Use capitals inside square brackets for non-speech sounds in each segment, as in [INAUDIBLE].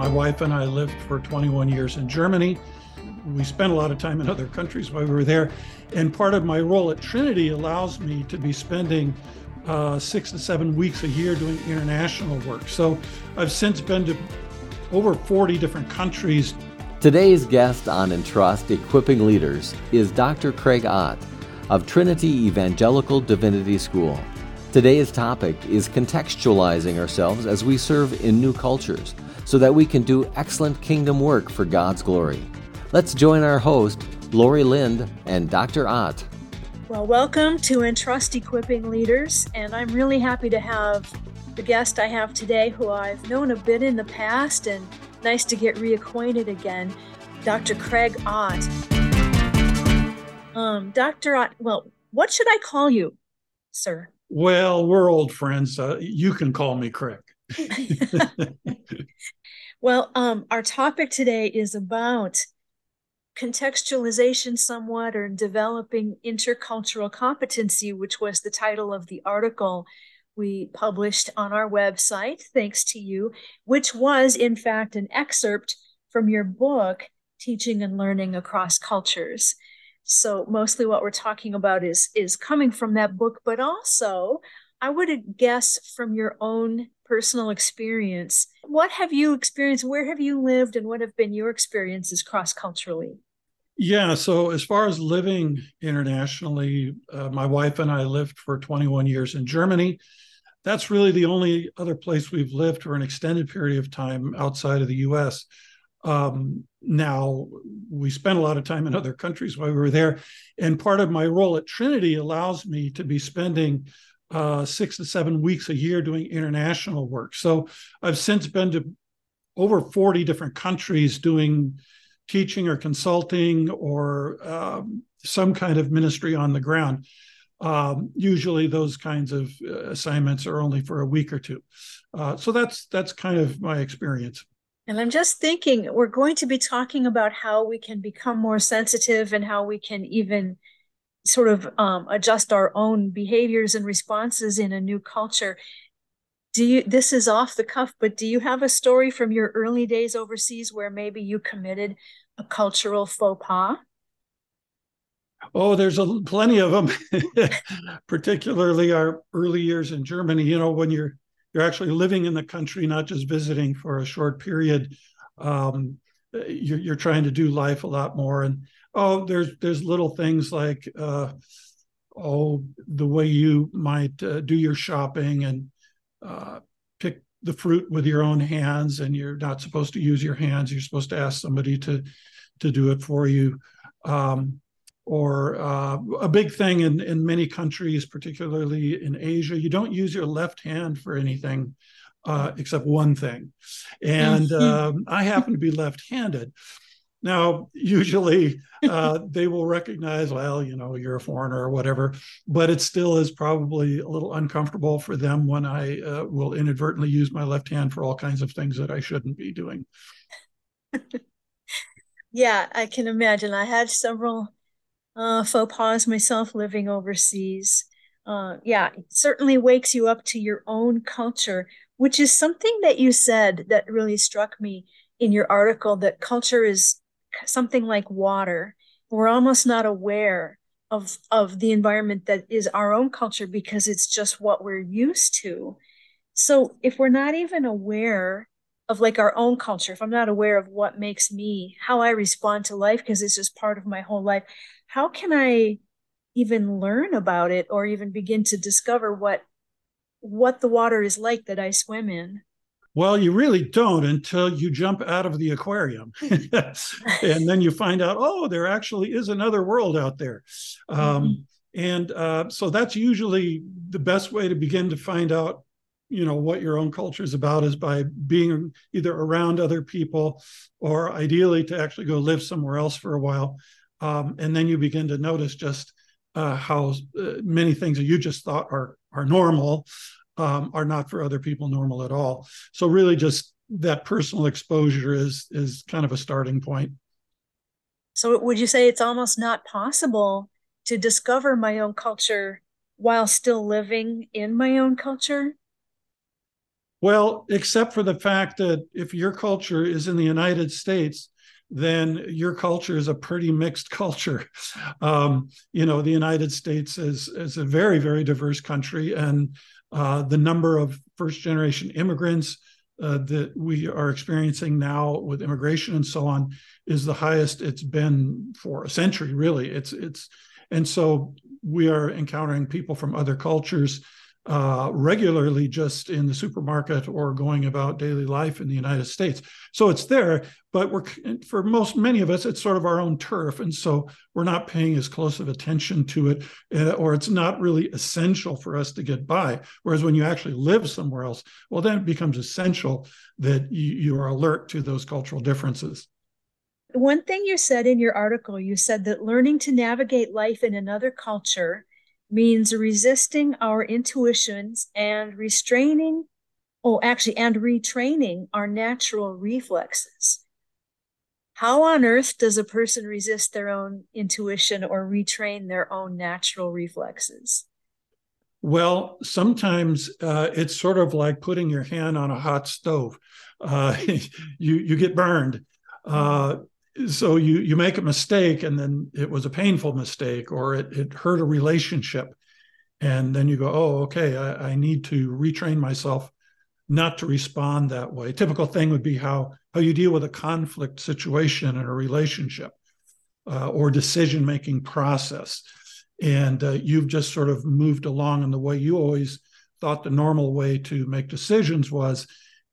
My wife and I lived for 21 years in Germany. We spent a lot of time in other countries while we were there. And part of my role at Trinity allows me to be spending uh, six to seven weeks a year doing international work. So I've since been to over 40 different countries. Today's guest on Entrust Equipping Leaders is Dr. Craig Ott of Trinity Evangelical Divinity School. Today's topic is contextualizing ourselves as we serve in new cultures so that we can do excellent kingdom work for God's glory. Let's join our host, Laurie Lind and Dr. Ott. Well, welcome to Entrust Equipping Leaders, and I'm really happy to have the guest I have today who I've known a bit in the past and nice to get reacquainted again, Dr. Craig Ott. Um, Dr. Ott, well, what should I call you, sir? Well, we're old friends. Uh, you can call me Craig. [LAUGHS] [LAUGHS] well, um, our topic today is about contextualization somewhat or developing intercultural competency, which was the title of the article we published on our website, thanks to you, which was, in fact, an excerpt from your book, Teaching and Learning Across Cultures. So mostly what we're talking about is is coming from that book, but also I would guess from your own personal experience. What have you experienced? Where have you lived, and what have been your experiences cross culturally? Yeah, so as far as living internationally, uh, my wife and I lived for 21 years in Germany. That's really the only other place we've lived for an extended period of time outside of the US. Um, now, we spent a lot of time in other countries while we were there. And part of my role at Trinity allows me to be spending uh, six to seven weeks a year doing international work. So I've since been to over 40 different countries doing teaching or consulting or um, some kind of ministry on the ground. Um, usually, those kinds of uh, assignments are only for a week or two. Uh, so that's that's kind of my experience. And I'm just thinking we're going to be talking about how we can become more sensitive and how we can even sort of um, adjust our own behaviors and responses in a new culture. Do you, this is off the cuff, but do you have a story from your early days overseas where maybe you committed a cultural faux pas? Oh, there's a, plenty of them, [LAUGHS] particularly our early years in Germany. You know, when you're you're actually living in the country, not just visiting for a short period. Um, you're, you're, trying to do life a lot more. And oh, there's there's little things like uh, oh, the way you might uh, do your shopping and uh, pick the fruit with your own hands, and you're not supposed to use your hands. You're supposed to ask somebody to to do it for you. Um, or uh, a big thing in, in many countries, particularly in Asia, you don't use your left hand for anything uh, except one thing. And mm-hmm. um, I happen to be left handed. Now, usually uh, they will recognize, well, you know, you're a foreigner or whatever, but it still is probably a little uncomfortable for them when I uh, will inadvertently use my left hand for all kinds of things that I shouldn't be doing. [LAUGHS] yeah, I can imagine. I had several uh, faux pas myself living overseas. Uh, yeah, certainly wakes you up to your own culture, which is something that you said that really struck me in your article that culture is something like water. We're almost not aware of, of the environment that is our own culture because it's just what we're used to. So if we're not even aware of like our own culture, if I'm not aware of what makes me, how I respond to life, because it's just part of my whole life, how can I even learn about it or even begin to discover what what the water is like that I swim in? Well, you really don't until you jump out of the aquarium. [LAUGHS] [LAUGHS] and then you find out, oh, there actually is another world out there. Um, mm-hmm. And uh, so that's usually the best way to begin to find out you know what your own culture is about is by being either around other people or ideally to actually go live somewhere else for a while um, and then you begin to notice just uh, how uh, many things that you just thought are are normal um, are not for other people normal at all. So really, just that personal exposure is is kind of a starting point. So would you say it's almost not possible to discover my own culture while still living in my own culture? Well, except for the fact that if your culture is in the United States, then your culture is a pretty mixed culture. Um, you know, the United States is, is a very, very diverse country, and uh, the number of first generation immigrants uh, that we are experiencing now with immigration and so on is the highest it's been for a century really it's it's and so we are encountering people from other cultures uh, regularly just in the supermarket or going about daily life in the United States. So it's there, but we're for most many of us, it's sort of our own turf, and so we're not paying as close of attention to it, uh, or it's not really essential for us to get by. Whereas when you actually live somewhere else, well, then it becomes essential that you, you are alert to those cultural differences. One thing you said in your article, you said that learning to navigate life in another culture means resisting our intuitions and restraining, oh, actually, and retraining our natural reflexes. How on earth does a person resist their own intuition or retrain their own natural reflexes? Well, sometimes uh, it's sort of like putting your hand on a hot stove. Uh, [LAUGHS] you you get burned. Uh, so you you make a mistake and then it was a painful mistake or it, it hurt a relationship. And then you go oh okay I, I need to retrain myself not to respond that way. Typical thing would be how how you deal with a conflict situation in a relationship uh, or decision making process. And uh, you've just sort of moved along in the way you always thought the normal way to make decisions was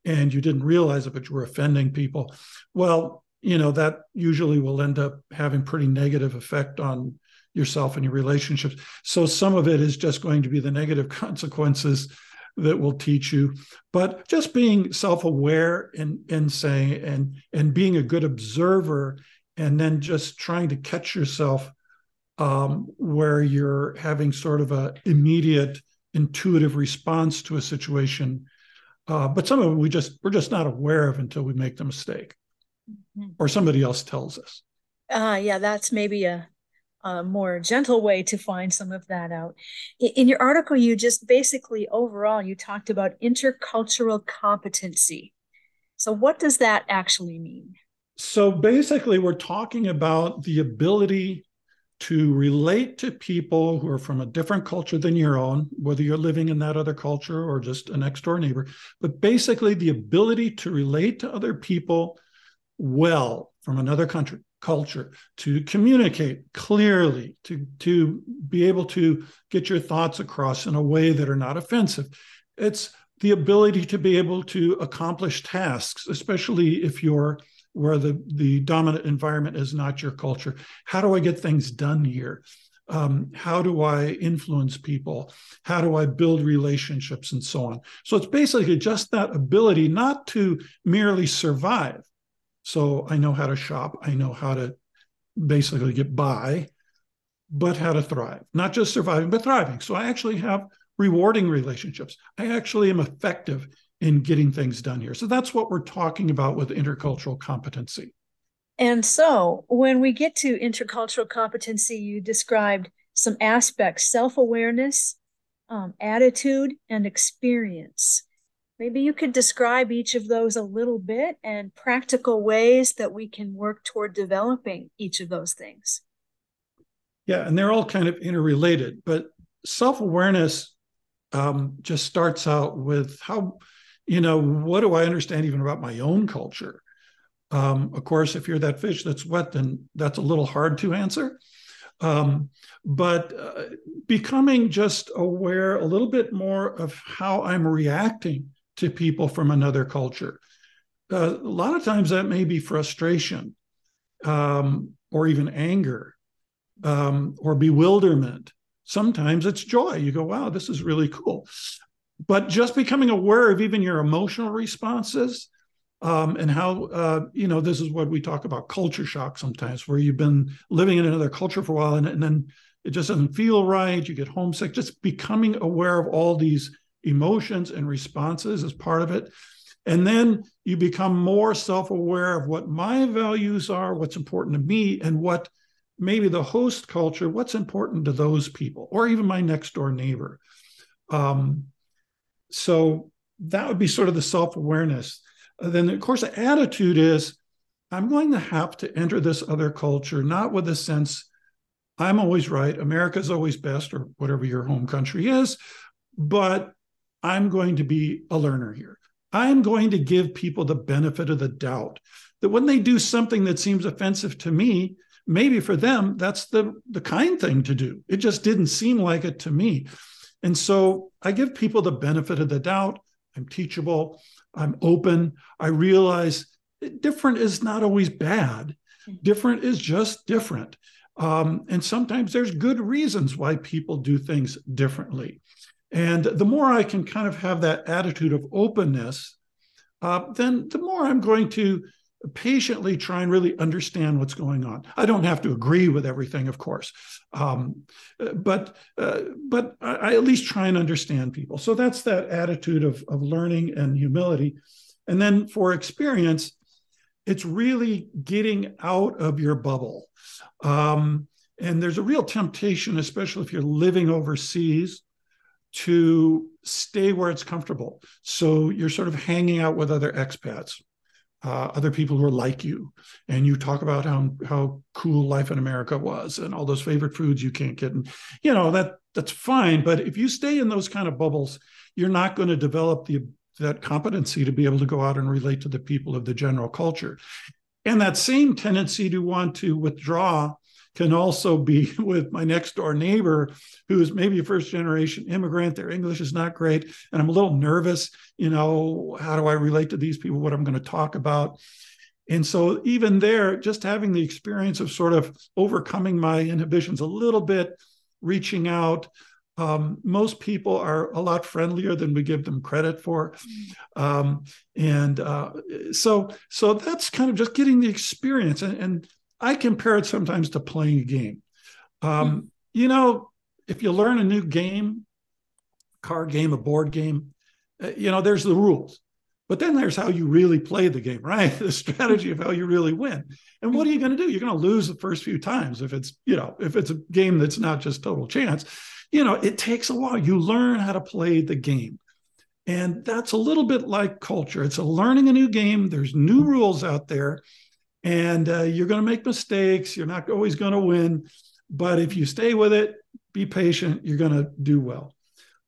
and you didn't realize it but you were offending people. Well you know that usually will end up having pretty negative effect on yourself and your relationships so some of it is just going to be the negative [LAUGHS] consequences that will teach you but just being self-aware and and saying and and being a good observer and then just trying to catch yourself um, where you're having sort of a immediate intuitive response to a situation uh, but some of it we just we're just not aware of until we make the mistake. Or somebody else tells us. Uh, yeah, that's maybe a, a more gentle way to find some of that out. In your article, you just basically overall you talked about intercultural competency. So, what does that actually mean? So, basically, we're talking about the ability to relate to people who are from a different culture than your own, whether you're living in that other culture or just a next door neighbor, but basically the ability to relate to other people well from another country culture to communicate clearly to to be able to get your thoughts across in a way that are not offensive. It's the ability to be able to accomplish tasks especially if you're where the the dominant environment is not your culture. How do i get things done here? Um, how do i influence people? How do i build relationships and so on? So it's basically just that ability not to merely survive so I know how to shop. I know how to basically get by, but how to thrive, not just surviving, but thriving. So I actually have rewarding relationships. I actually am effective in getting things done here. So that's what we're talking about with intercultural competency. And so when we get to intercultural competency, you described some aspects self awareness, um, attitude, and experience. Maybe you could describe each of those a little bit and practical ways that we can work toward developing each of those things. Yeah, and they're all kind of interrelated, but self awareness um, just starts out with how, you know, what do I understand even about my own culture? Um, of course, if you're that fish that's wet, then that's a little hard to answer. Um, but uh, becoming just aware a little bit more of how I'm reacting to people from another culture. Uh, a lot of times that may be frustration um, or even anger um, or bewilderment. Sometimes it's joy. You go, wow, this is really cool. But just becoming aware of even your emotional responses um, and how, uh, you know, this is what we talk about culture shock sometimes, where you've been living in another culture for a while and, and then it just doesn't feel right. You get homesick. Just becoming aware of all these emotions and responses as part of it. And then you become more self aware of what my values are, what's important to me, and what maybe the host culture, what's important to those people, or even my next door neighbor. Um, so that would be sort of the self awareness. Uh, then, of course, the attitude is I'm going to have to enter this other culture, not with a sense I'm always right, America's always best, or whatever your home country is, but I'm going to be a learner here. I'm going to give people the benefit of the doubt that when they do something that seems offensive to me, maybe for them, that's the, the kind thing to do. It just didn't seem like it to me. And so I give people the benefit of the doubt. I'm teachable. I'm open. I realize different is not always bad. Different is just different. Um, and sometimes there's good reasons why people do things differently. And the more I can kind of have that attitude of openness, uh, then the more I'm going to patiently try and really understand what's going on. I don't have to agree with everything, of course, um, but uh, but I, I, at least try and understand people. So that's that attitude of of learning and humility. And then for experience, it's really getting out of your bubble. Um, and there's a real temptation, especially if you're living overseas, to stay where it's comfortable. So you're sort of hanging out with other expats uh, other people who are like you, and you talk about how how cool life in America was and all those favorite foods you can't get, and you know that that's fine. But if you stay in those kind of bubbles, you're not going to develop the that competency to be able to go out and relate to the people of the general culture, and that same tendency to want to withdraw can also be [LAUGHS] with my next door neighbor who's maybe a first generation immigrant. Their English is not great. And I'm a little nervous, you know, how do I relate to these people, what I'm going to talk about. And so, even there, just having the experience of sort of overcoming my inhibitions a little bit, reaching out. Um, most people are a lot friendlier than we give them credit for, um, and uh, so so that's kind of just getting the experience. And, and I compare it sometimes to playing a game. Um, mm-hmm. You know, if you learn a new game, card game, a board game, uh, you know, there's the rules. But then there's how you really play the game, right? [LAUGHS] The strategy of how you really win. And what are you going to do? You're going to lose the first few times if it's, you know, if it's a game that's not just total chance. You know, it takes a while. You learn how to play the game. And that's a little bit like culture. It's a learning a new game. There's new rules out there and uh, you're going to make mistakes. You're not always going to win, but if you stay with it, be patient, you're going to do well.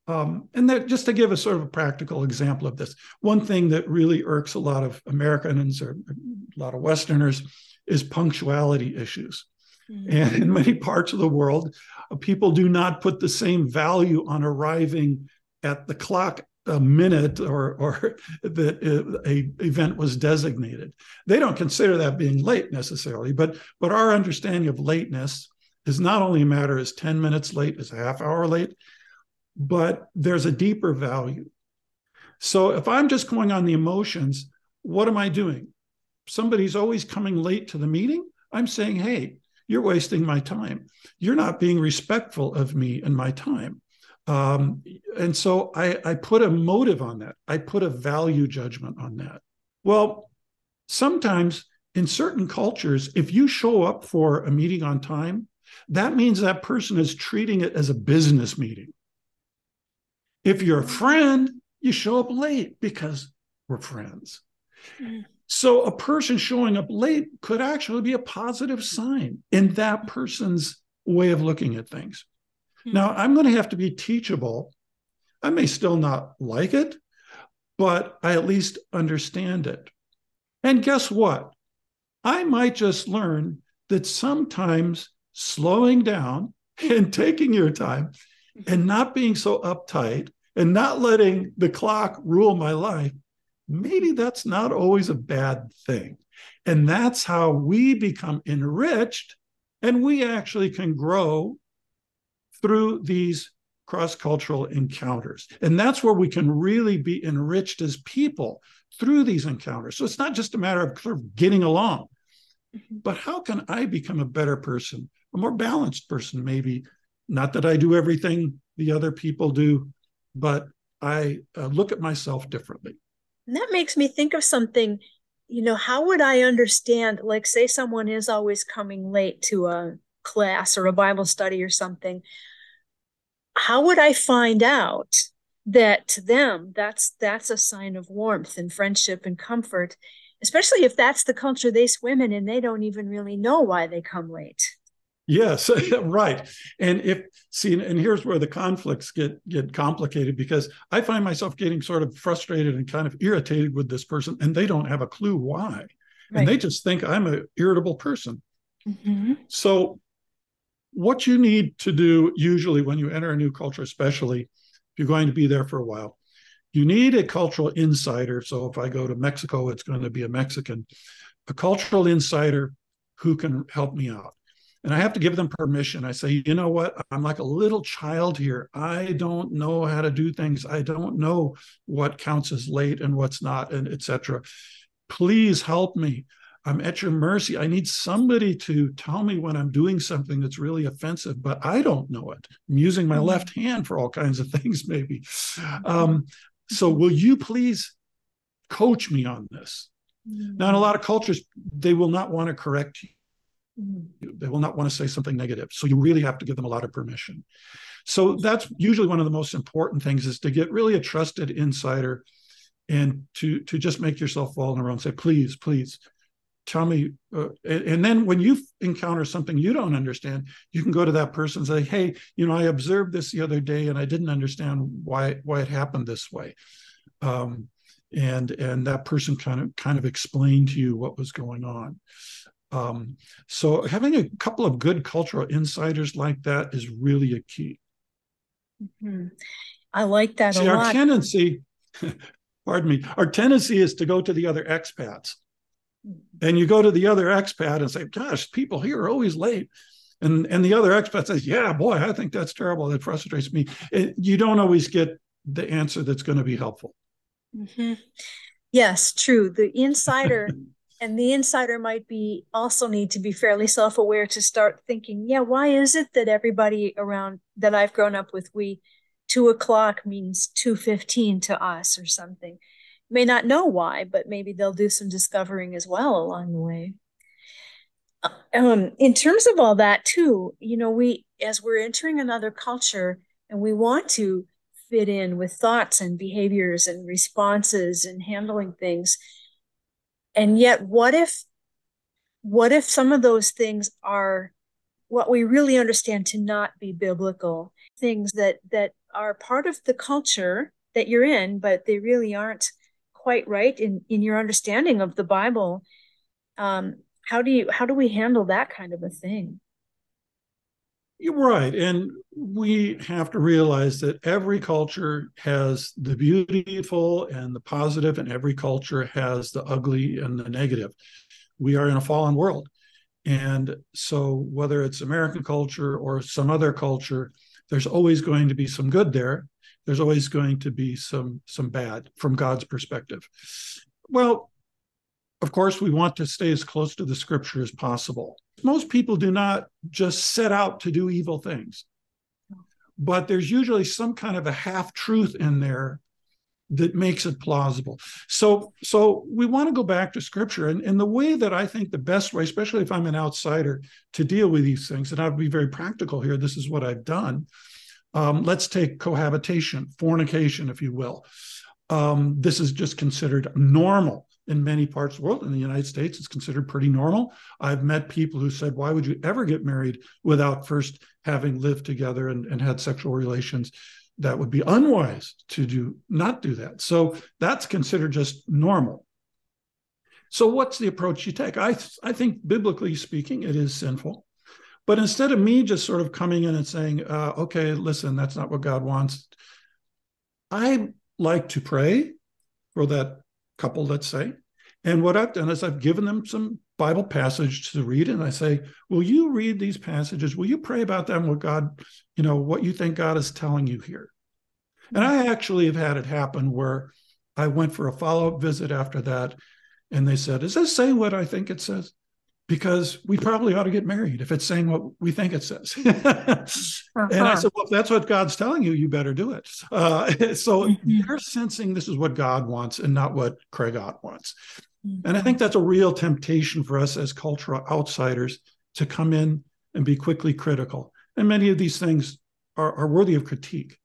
Um, and that just to give a sort of a practical example of this, one thing that really irks a lot of Americans or a lot of Westerners is punctuality issues. Mm-hmm. And in many parts of the world, uh, people do not put the same value on arriving at the clock a minute or or [LAUGHS] that a event was designated. They don't consider that being late necessarily, but but our understanding of lateness is not only a matter as 10 minutes late is a half hour late, but there's a deeper value. So if I'm just going on the emotions, what am I doing? Somebody's always coming late to the meeting. I'm saying, hey, you're wasting my time. You're not being respectful of me and my time. Um, and so I, I put a motive on that. I put a value judgment on that. Well, sometimes in certain cultures, if you show up for a meeting on time, that means that person is treating it as a business meeting. If you're a friend, you show up late because we're friends. Mm. So a person showing up late could actually be a positive sign in that person's way of looking at things. Hmm. Now, I'm going to have to be teachable. I may still not like it, but I at least understand it. And guess what? I might just learn that sometimes slowing down [LAUGHS] and taking your time and not being so uptight and not letting the clock rule my life, maybe that's not always a bad thing. And that's how we become enriched and we actually can grow through these cross cultural encounters. And that's where we can really be enriched as people through these encounters. So it's not just a matter of sort of getting along, mm-hmm. but how can I become a better person, a more balanced person, maybe? Not that I do everything the other people do, but I uh, look at myself differently. And that makes me think of something. You know, how would I understand, like, say someone is always coming late to a class or a Bible study or something? how would I find out that to them that's that's a sign of warmth and friendship and comfort especially if that's the culture they swim in and they don't even really know why they come late yes [LAUGHS] right and if see and here's where the conflicts get get complicated because i find myself getting sort of frustrated and kind of irritated with this person and they don't have a clue why right. and they just think i'm an irritable person mm-hmm. so what you need to do usually when you enter a new culture especially if you're going to be there for a while you need a cultural insider. So if I go to Mexico, it's going to be a Mexican, a cultural insider who can help me out. And I have to give them permission. I say, you know what? I'm like a little child here. I don't know how to do things. I don't know what counts as late and what's not, and etc. Please help me. I'm at your mercy. I need somebody to tell me when I'm doing something that's really offensive, but I don't know it. I'm using my mm-hmm. left hand for all kinds of [LAUGHS] things, maybe. Um, so will you please coach me on this? Mm-hmm. Now, in a lot of cultures, they will not want to correct you. Mm-hmm. They will not want to say something negative. So you really have to give them a lot of permission. So that's usually one of the most important things is to get really a trusted insider and to to just make yourself vulnerable and say, please, please tell me. Uh, and, then when you encounter something you don't understand, you can go to that person and say, hey, you know, I observed this the other day and I didn't understand why why it happened this way. Um, and and that person kind of kind of explained to you what was going on. Um, so having a couple of good cultural insiders like that is really a key. Mm-hmm. I like that See, our tendency, [LAUGHS] pardon me, our tendency is to go to the other expats and you go to the other expat and say, gosh, people here are always late. And, and the other expat says, yeah, boy, I think that's terrible. That frustrates me. It, you don't always get the answer that's going to be helpful. Mm-hmm. Yes, true. The insider [LAUGHS] and the insider might be also need to be fairly self-aware to start thinking, yeah, why is it that everybody around that I've grown up with, we two o'clock means two fifteen to us or something may not know why, but maybe they'll do some discovering as well along the way. Um, in terms of all that, too, you know, we, as we're entering another culture and we want to fit in with thoughts and behaviors and responses and handling things. And yet, what if, what if some of those things are what we really understand to not be biblical things that that are part of the culture that you're in but they really aren't quite right in in your understanding of the Bible. Um, how do you how do we handle that kind of a thing? You're right, and we have to realize that every culture has the beautiful and the positive, and every culture has the ugly and the negative. We are in a fallen world, and so whether it's American culture or some other culture, there's always going to be some good there, there's always going to be some some bad from God's perspective. Well, of course, we want to stay as close to the scripture as possible. Most people do not just set out to do evil things, but there's usually some kind of a half truth in there that makes it plausible. So, so we want to go back to scripture. And, and the way that I think the best way, especially if I'm an outsider, to deal with these things, and I'll be very practical here, this is what I've done, um, let's take cohabitation, fornication, if you will. Um, this is just considered normal in many parts of the world. In the United States, it's considered pretty normal. I've met people who said, Why would you ever get married without first having lived together and, and had sexual relations? That would be unwise to do not do that. So that's considered just normal. So what's the approach you take? I I think biblically speaking, it is sinful. But instead of me just sort of coming in and saying, uh, okay, listen, that's not what God wants, I like to pray for that couple, let's say. And what I've done is I've given them some Bible passage to read, and I say, "Will you read these passages? Will you pray about them? What God, you know, what you think God is telling you here?" And I actually have had it happen where I went for a follow up visit after that, and they said, "Does this say what I think it says?" Because we probably ought to get married if it's saying what we think it says. uh-huh. [LAUGHS] And I said, well, if that's what God's telling you, you better do it. Uh, [LAUGHS] so mm-hmm. they're sensing this is what God wants and not what Craig Ott wants. Mm-hmm. And I think that's a real temptation for us as cultural outsiders to come in and be quickly critical. And many of these things are, are worthy of critique.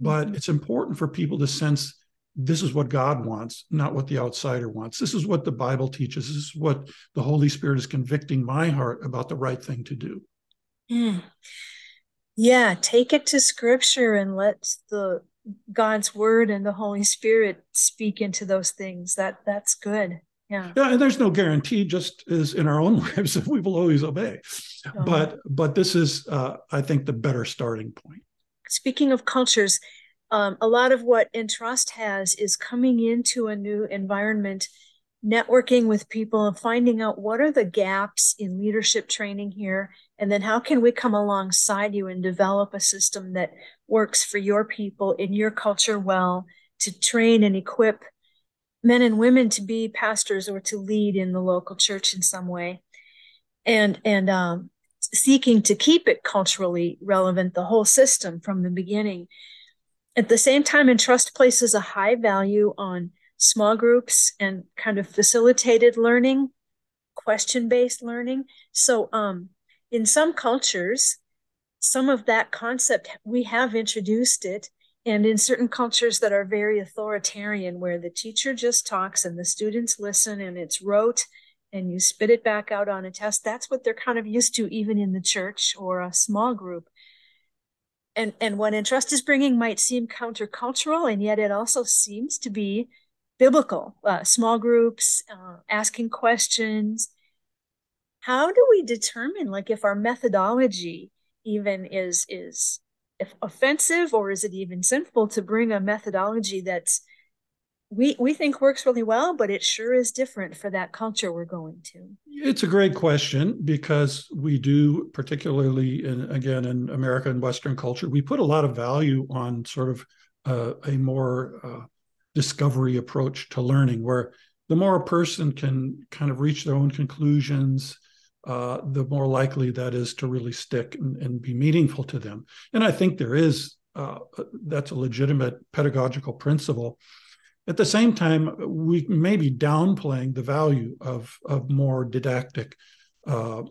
but Mm-hmm. it's important for people to sense this is what God wants, not what the outsider wants. This is what the Bible teaches. This is what the Holy Spirit is convicting my heart about the right thing to do. Mm. Yeah, take it to scripture and let the God's word and the Holy Spirit speak into those things. That that's good. Yeah. Yeah, and there's no guarantee, just as in our own [LAUGHS] lives, that we will always obey. But but this is, uh, I think, the better starting point. Speaking of cultures, um, a lot of what Entrust has is coming into a new environment, networking with people and finding out what are the gaps in leadership training here, and then how can we come alongside you and develop a system that works for your people in your culture well to train and equip men and women to be pastors or to lead in the local church in some way. And and um, seeking to keep it culturally relevant the whole system from the beginning at the same time entrust places a high value on small groups and kind of facilitated learning question based learning so um, in some cultures some of that concept we have introduced it and in certain cultures that are very authoritarian, where the teacher just talks and the students listen and it's rote and you spit it back out on a test, that's what they're kind of used to, even in the church or a small group. And, and what Entrust is bringing might seem countercultural, and yet it also seems to be biblical. Uh, small groups, uh, asking questions. How do we determine, like, if our methodology even is is offensive or is it even sinful to bring a methodology that's we we think works really well but it sure is different for that culture we're going to it's a great question because we do particularly in again in america and western culture we put a lot of value on sort of uh, a more uh, discovery approach to learning where the more a person can kind of reach their own conclusions uh, the more likely that is to really stick and, and, be meaningful to them. And I think there is uh, that's a legitimate pedagogical principle. At the same time, we may be downplaying the value of of more didactic uh,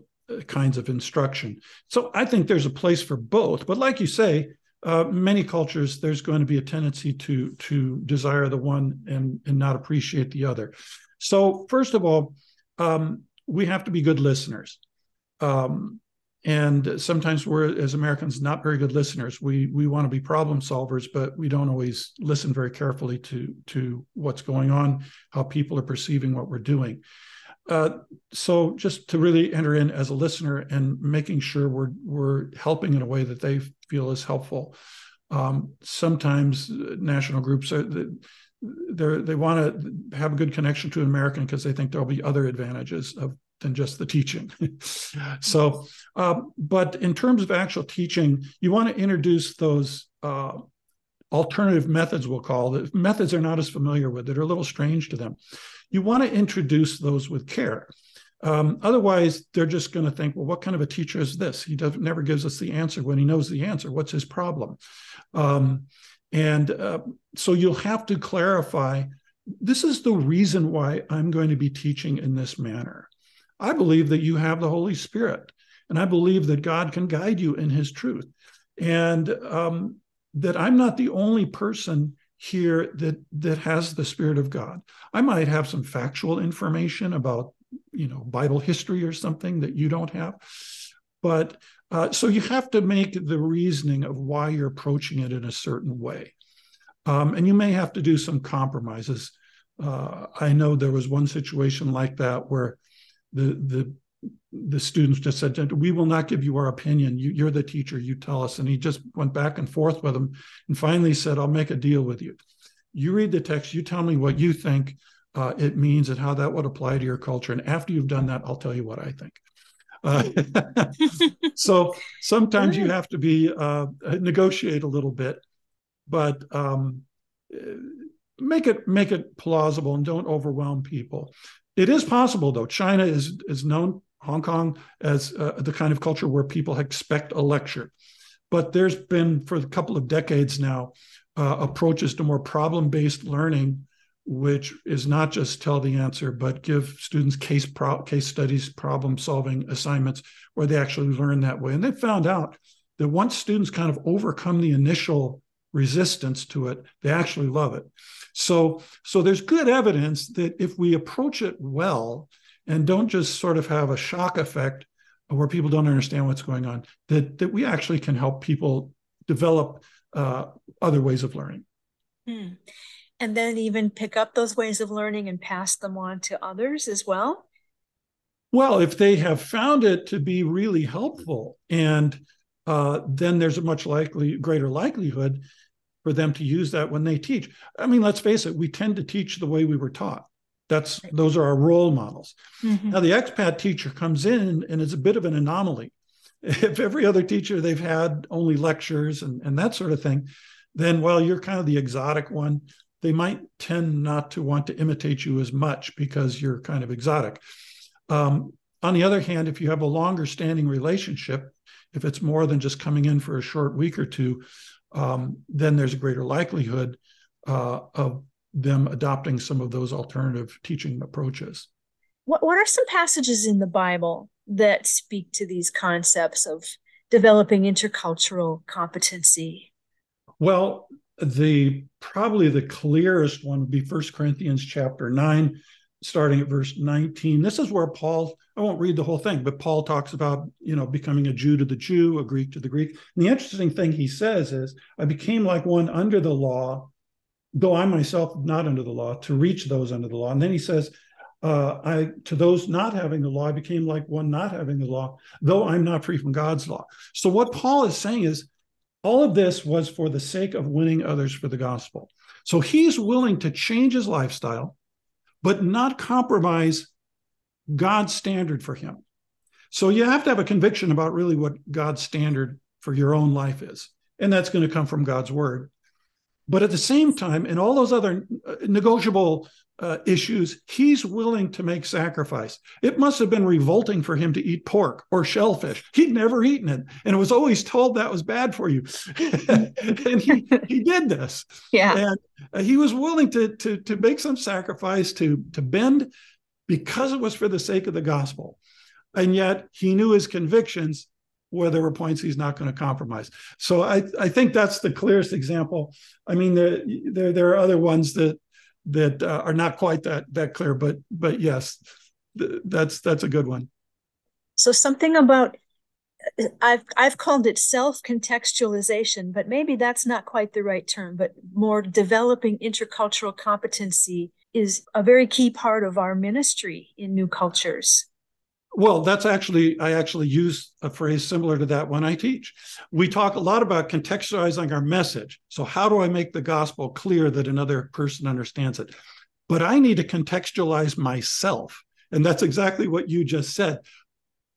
kinds of instruction. So I think there's a place for both. But like you say, uh, many cultures there's going to be a tendency to to desire the one and and not appreciate the other. So first of all. Um, we have to be good listeners. Um, and sometimes we're as Americans not very good listeners. We we want to be problem solvers, but we don't always listen very carefully to to what's going on, how people are perceiving what we're doing. Uh, so just to really enter in as a listener and making sure we're we're helping in a way that they feel is helpful. Um, sometimes national groups are they they want to have a good connection to an American because they think there'll be other advantages of than just the teaching. [LAUGHS] so, uh, but in terms of actual teaching, you want to introduce those uh, alternative methods. We'll call it methods they're not as familiar with that are a little strange to them. You want to introduce those with care. Um, otherwise, they're just going to think, well, what kind of a teacher is this? He does, never gives us the answer when he knows the answer. What's his problem? Um, and uh, so you'll have to clarify this is the reason why I'm going to be teaching in this manner. I believe that you have the Holy Spirit, and I believe that God can guide you in His truth, and um, that I'm not the only person here that that has the Spirit of God. I might have some factual information about you know Bible history or something that you don't have, but uh, so you have to make the reasoning of why you're approaching it in a certain way. Um, and you may have to do some compromises. Uh, I know there was one situation like that where the the the students just said, "We will not give you our opinion. You, are the teacher. You tell us." And he just went back and forth with them, and finally said, "I'll make a deal with you. You read the text. You tell me what you think uh, it means and how that would apply to your culture. And after you've done that, I'll tell you what I think." Uh, [LAUGHS] so sometimes you have to be uh, negotiate a little bit, but um, make it make it plausible and don't overwhelm people. It is possible though. China is is known Hong Kong as uh, the kind of culture where people expect a lecture, but there's been for a couple of decades now uh, approaches to more problem based learning which is not just tell the answer, but give students case pro- case studies, problem solving assignments where they actually learn that way. And they found out that once students kind of overcome the initial resistance to it. They actually love it. So, so there's good evidence that if we approach it well and don't just sort of have a shock effect where people don't understand what's going on, that that we actually can help people develop uh, other ways of learning. Hmm. And then even pick up those ways of learning and pass them on to others as well. Well, if they have found it to be really helpful, and uh, then there's a much likely greater likelihood for them to use that when they teach. I mean, let's face it, we tend to teach the way we were taught. That's those are our role models. Mm-hmm. Now the expat teacher comes in and is a bit of an anomaly. [LAUGHS] If every other teacher they've had only lectures and, and that sort of thing, then while you're kind of the exotic one, they might tend not to want to imitate you as much because you're kind of exotic. Um, on the other hand, if you have a longer standing relationship, if it's more than just coming in for a short week or two, um, then there's a greater likelihood uh, of them adopting some of those alternative teaching approaches. What, what are some passages in the Bible that speak to these concepts of developing intercultural competency? Well, the probably the clearest one would be First Corinthians chapter 9 starting at verse 19. This is where Paul, I won't read the whole thing, but Paul talks about, you know, becoming a Jew to the Jew, a Greek to the Greek. And the interesting thing he says is, I became like one under the law, though I myself not under the law, to reach those under the law. And then he says, uh, I to those not having the law, I became like one not having the law, though I'm not free from God's law. So what Paul is saying is, all of this was for the sake of winning others for the gospel. So he's willing to change his lifestyle but not compromise God's standard for him. So you have to have a conviction about really what God's standard for your own life is. And that's going to come from God's word. But at the same time, in all those other uh, negotiable uh, issues, he's willing to make sacrifice. It must have been revolting for him to eat pork or shellfish. He'd never eaten it, and was always told that was bad for you. [LAUGHS] and he he did this. Yeah, and uh, he was willing to to to make some sacrifice to to bend because it was for the sake of the gospel. And yet he knew his convictions where there were points he's not going to compromise. So I, I think that's the clearest example. I mean, there, there, there are other ones that that uh, are not quite that that clear, but but yes, th- that's that's a good one. So something about I've I've called it self contextualization, but maybe that's not quite the right term. But more developing intercultural competency is a very key part of our ministry in new cultures. Well, that's actually, I actually use a phrase similar to that when I teach. We talk a lot about contextualizing our message. So, how do I make the gospel clear that another person understands it? But I need to contextualize myself. And that's exactly what you just said.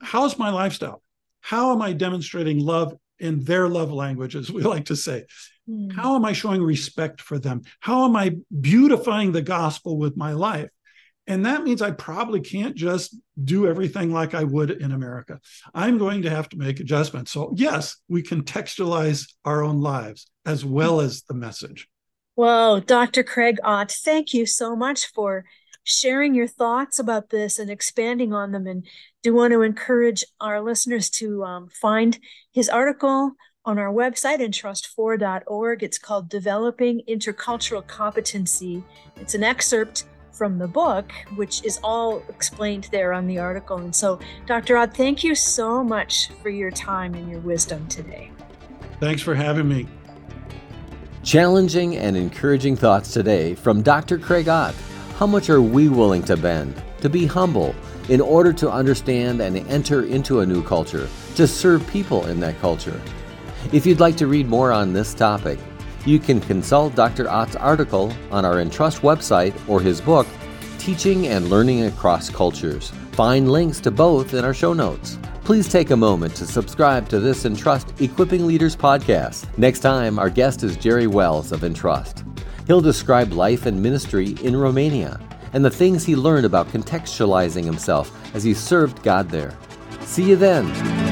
How's my lifestyle? How am I demonstrating love in their love language, as we [LAUGHS] like to say? Mm. How am I showing respect for them? How am I beautifying the gospel with my life? And that means I probably can't just do everything like I would in America. I'm going to have to make adjustments. So, yes, we contextualize our own lives as well as the message. Well, Dr. Craig Ott, thank you so much for sharing your thoughts about this and expanding on them. And do want to encourage our listeners to um, find his article on our website, entrust4.org. It's called Developing Intercultural Competency. It's an excerpt from the book, which is all explained there on the article. And so, Dr. Ott, thank you so much for your time and your wisdom today. Thanks for having me. Challenging and encouraging thoughts today from Dr. Craig Ott. How much are we willing to bend, to be humble, in order to understand and enter into a new culture, to serve people in that culture? If you'd like to read more on this topic, you can consult Dr. Ott's article on our Entrust website or his book, Teaching and Learning Across Cultures. Find links to both in our show notes. Please take a moment to subscribe to this Entrust Equipping Leaders podcast. Next time, our guest is Jerry Wells of Entrust. He'll describe life and ministry in Romania and the things he learned about contextualizing himself as he served God there. See you then.